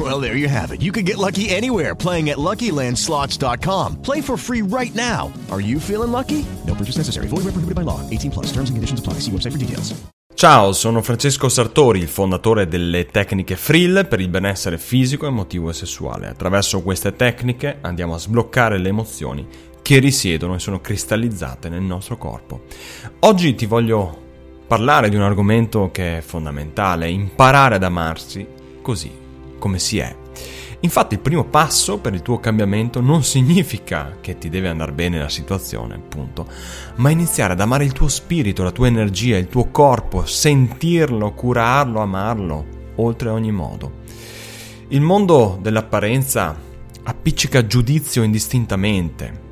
Well, there you have it. You can get lucky anywhere playing at LuckyLandSlots.com. Play for free right now. Are you feeling lucky? No purchase necessary. Void where prohibited by law. 18 plus. Terms and conditions apply. See website for details. Ciao, sono Francesco Sartori, il fondatore delle tecniche Frill per il benessere fisico, emotivo e sessuale. Attraverso queste tecniche andiamo a sbloccare le emozioni che risiedono e sono cristallizzate nel nostro corpo. Oggi ti voglio parlare di un argomento che è fondamentale, imparare ad amarsi così come si è. Infatti il primo passo per il tuo cambiamento non significa che ti deve andare bene la situazione, appunto, ma iniziare ad amare il tuo spirito, la tua energia, il tuo corpo, sentirlo, curarlo, amarlo, oltre ogni modo. Il mondo dell'apparenza appiccica giudizio indistintamente,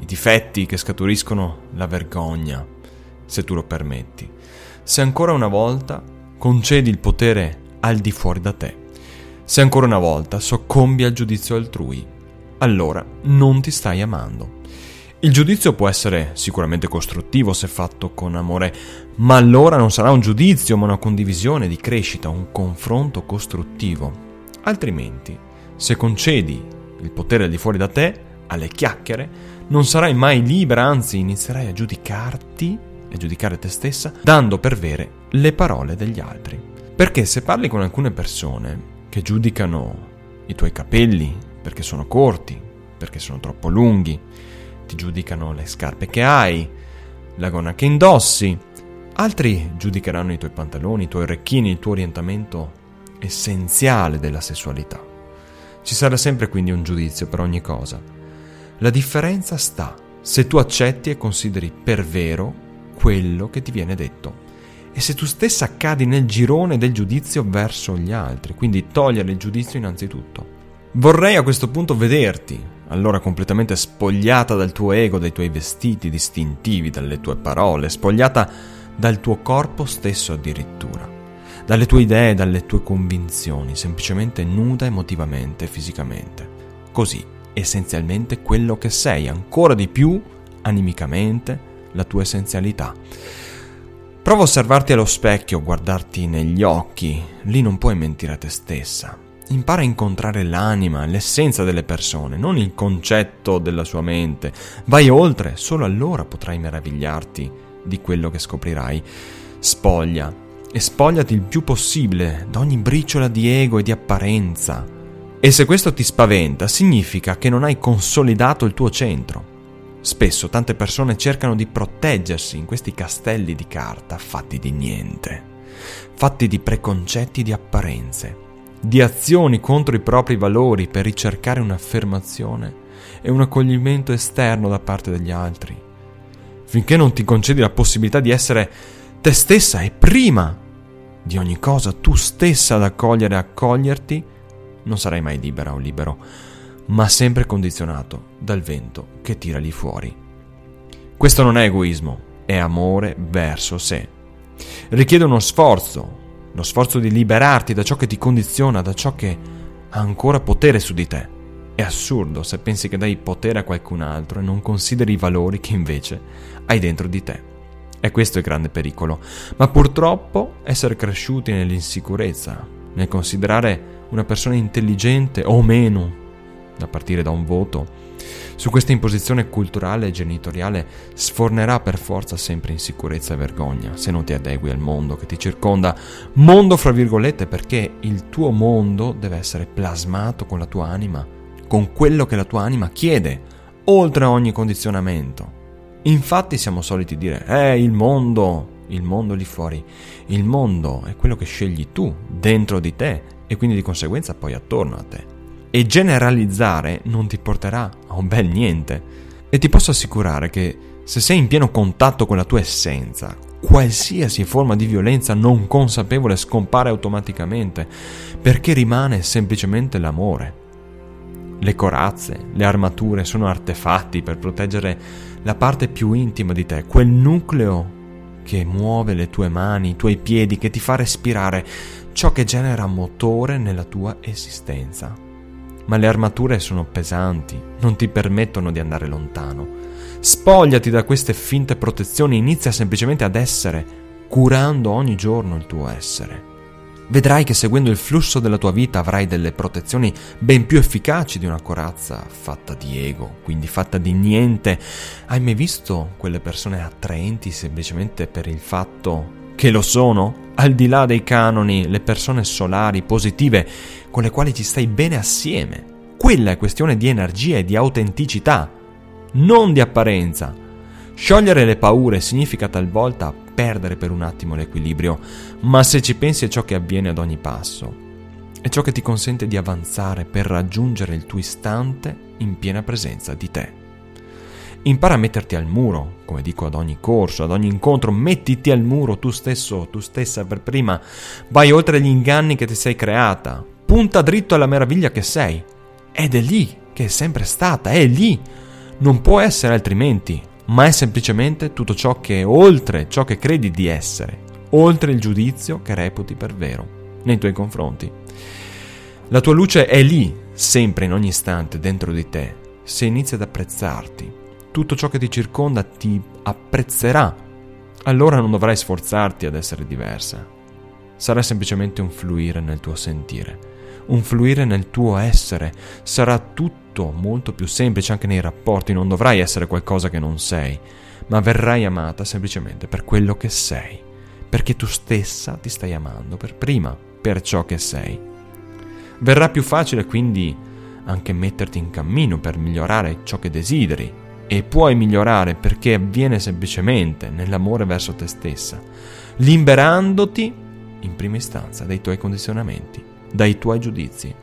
i difetti che scaturiscono la vergogna, se tu lo permetti. Se ancora una volta concedi il potere al di fuori da te se ancora una volta soccombi al giudizio altrui, allora non ti stai amando. Il giudizio può essere sicuramente costruttivo se fatto con amore, ma allora non sarà un giudizio, ma una condivisione di crescita, un confronto costruttivo. Altrimenti, se concedi il potere al di fuori da te, alle chiacchiere, non sarai mai libera, anzi inizierai a giudicarti e giudicare te stessa, dando per vere le parole degli altri. Perché se parli con alcune persone, che giudicano i tuoi capelli perché sono corti, perché sono troppo lunghi, ti giudicano le scarpe che hai, la gonna che indossi, altri giudicheranno i tuoi pantaloni, i tuoi orecchini, il tuo orientamento essenziale della sessualità. Ci sarà sempre quindi un giudizio per ogni cosa. La differenza sta se tu accetti e consideri per vero quello che ti viene detto e se tu stessa cadi nel girone del giudizio verso gli altri, quindi togliere il giudizio innanzitutto. Vorrei a questo punto vederti, allora completamente spogliata dal tuo ego, dai tuoi vestiti distintivi, dalle tue parole, spogliata dal tuo corpo stesso addirittura, dalle tue idee, dalle tue convinzioni, semplicemente nuda emotivamente e fisicamente. Così, essenzialmente quello che sei, ancora di più, animicamente, la tua essenzialità. Prova a osservarti allo specchio, guardarti negli occhi, lì non puoi mentire a te stessa. Impara a incontrare l'anima, l'essenza delle persone, non il concetto della sua mente. Vai oltre, solo allora potrai meravigliarti di quello che scoprirai. Spoglia e spogliati il più possibile da ogni briciola di ego e di apparenza. E se questo ti spaventa, significa che non hai consolidato il tuo centro. Spesso tante persone cercano di proteggersi in questi castelli di carta fatti di niente, fatti di preconcetti di apparenze, di azioni contro i propri valori per ricercare un'affermazione e un accoglimento esterno da parte degli altri. Finché non ti concedi la possibilità di essere te stessa e prima di ogni cosa tu stessa ad accogliere e accoglierti, non sarai mai libera o libero ma sempre condizionato dal vento che tira lì fuori. Questo non è egoismo, è amore verso sé. Richiede uno sforzo, lo sforzo di liberarti da ciò che ti condiziona, da ciò che ha ancora potere su di te. È assurdo se pensi che dai potere a qualcun altro e non consideri i valori che invece hai dentro di te. E questo è il grande pericolo. Ma purtroppo essere cresciuti nell'insicurezza, nel considerare una persona intelligente o meno a partire da un voto, su questa imposizione culturale e genitoriale sfornerà per forza sempre insicurezza e vergogna se non ti adegui al mondo che ti circonda. Mondo fra virgolette perché il tuo mondo deve essere plasmato con la tua anima, con quello che la tua anima chiede, oltre a ogni condizionamento. Infatti siamo soliti dire, eh, il mondo, il mondo lì fuori. Il mondo è quello che scegli tu, dentro di te, e quindi di conseguenza poi attorno a te e generalizzare non ti porterà a un bel niente. E ti posso assicurare che se sei in pieno contatto con la tua essenza, qualsiasi forma di violenza non consapevole scompare automaticamente, perché rimane semplicemente l'amore. Le corazze, le armature sono artefatti per proteggere la parte più intima di te, quel nucleo che muove le tue mani, i tuoi piedi, che ti fa respirare, ciò che genera motore nella tua esistenza. Ma le armature sono pesanti, non ti permettono di andare lontano. Spogliati da queste finte protezioni, inizia semplicemente ad essere, curando ogni giorno il tuo essere vedrai che seguendo il flusso della tua vita avrai delle protezioni ben più efficaci di una corazza fatta di ego, quindi fatta di niente. Hai mai visto quelle persone attraenti semplicemente per il fatto che lo sono? Al di là dei canoni, le persone solari, positive, con le quali ci stai bene assieme. Quella è questione di energia e di autenticità, non di apparenza. Sciogliere le paure significa talvolta perdere per un attimo l'equilibrio, ma se ci pensi è ciò che avviene ad ogni passo. È ciò che ti consente di avanzare per raggiungere il tuo istante in piena presenza di te. Impara a metterti al muro, come dico ad ogni corso, ad ogni incontro, mettiti al muro tu stesso, tu stessa per prima, vai oltre gli inganni che ti sei creata, punta dritto alla meraviglia che sei. Ed è lì che è sempre stata, è lì. Non può essere altrimenti ma è semplicemente tutto ciò che è oltre ciò che credi di essere, oltre il giudizio che reputi per vero nei tuoi confronti. La tua luce è lì, sempre in ogni istante, dentro di te. Se inizi ad apprezzarti, tutto ciò che ti circonda ti apprezzerà. Allora non dovrai sforzarti ad essere diversa. Sarà semplicemente un fluire nel tuo sentire, un fluire nel tuo essere. Sarà tutto molto più semplice anche nei rapporti, non dovrai essere qualcosa che non sei, ma verrai amata semplicemente per quello che sei, perché tu stessa ti stai amando per prima, per ciò che sei. Verrà più facile quindi anche metterti in cammino per migliorare ciò che desideri e puoi migliorare perché avviene semplicemente nell'amore verso te stessa, liberandoti in prima istanza dai tuoi condizionamenti, dai tuoi giudizi.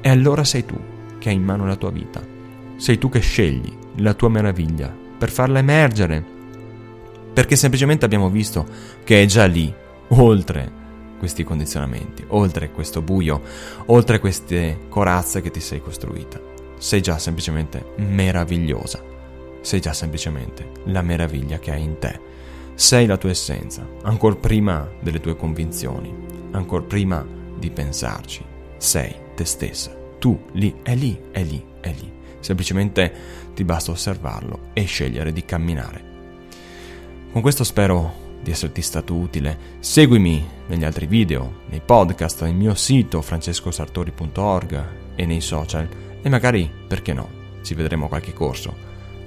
E allora sei tu che hai in mano la tua vita. Sei tu che scegli la tua meraviglia per farla emergere, perché semplicemente abbiamo visto che è già lì, oltre questi condizionamenti, oltre questo buio, oltre queste corazze che ti sei costruita. Sei già semplicemente meravigliosa. Sei già semplicemente la meraviglia che hai in te. Sei la tua essenza, ancora prima delle tue convinzioni, ancora prima di pensarci. Sei te stessa tu lì, è lì, è lì, è lì. Semplicemente ti basta osservarlo e scegliere di camminare. Con questo spero di esserti stato utile. Seguimi negli altri video, nei podcast, nel mio sito francescosartori.org e nei social e magari, perché no, ci vedremo a qualche corso.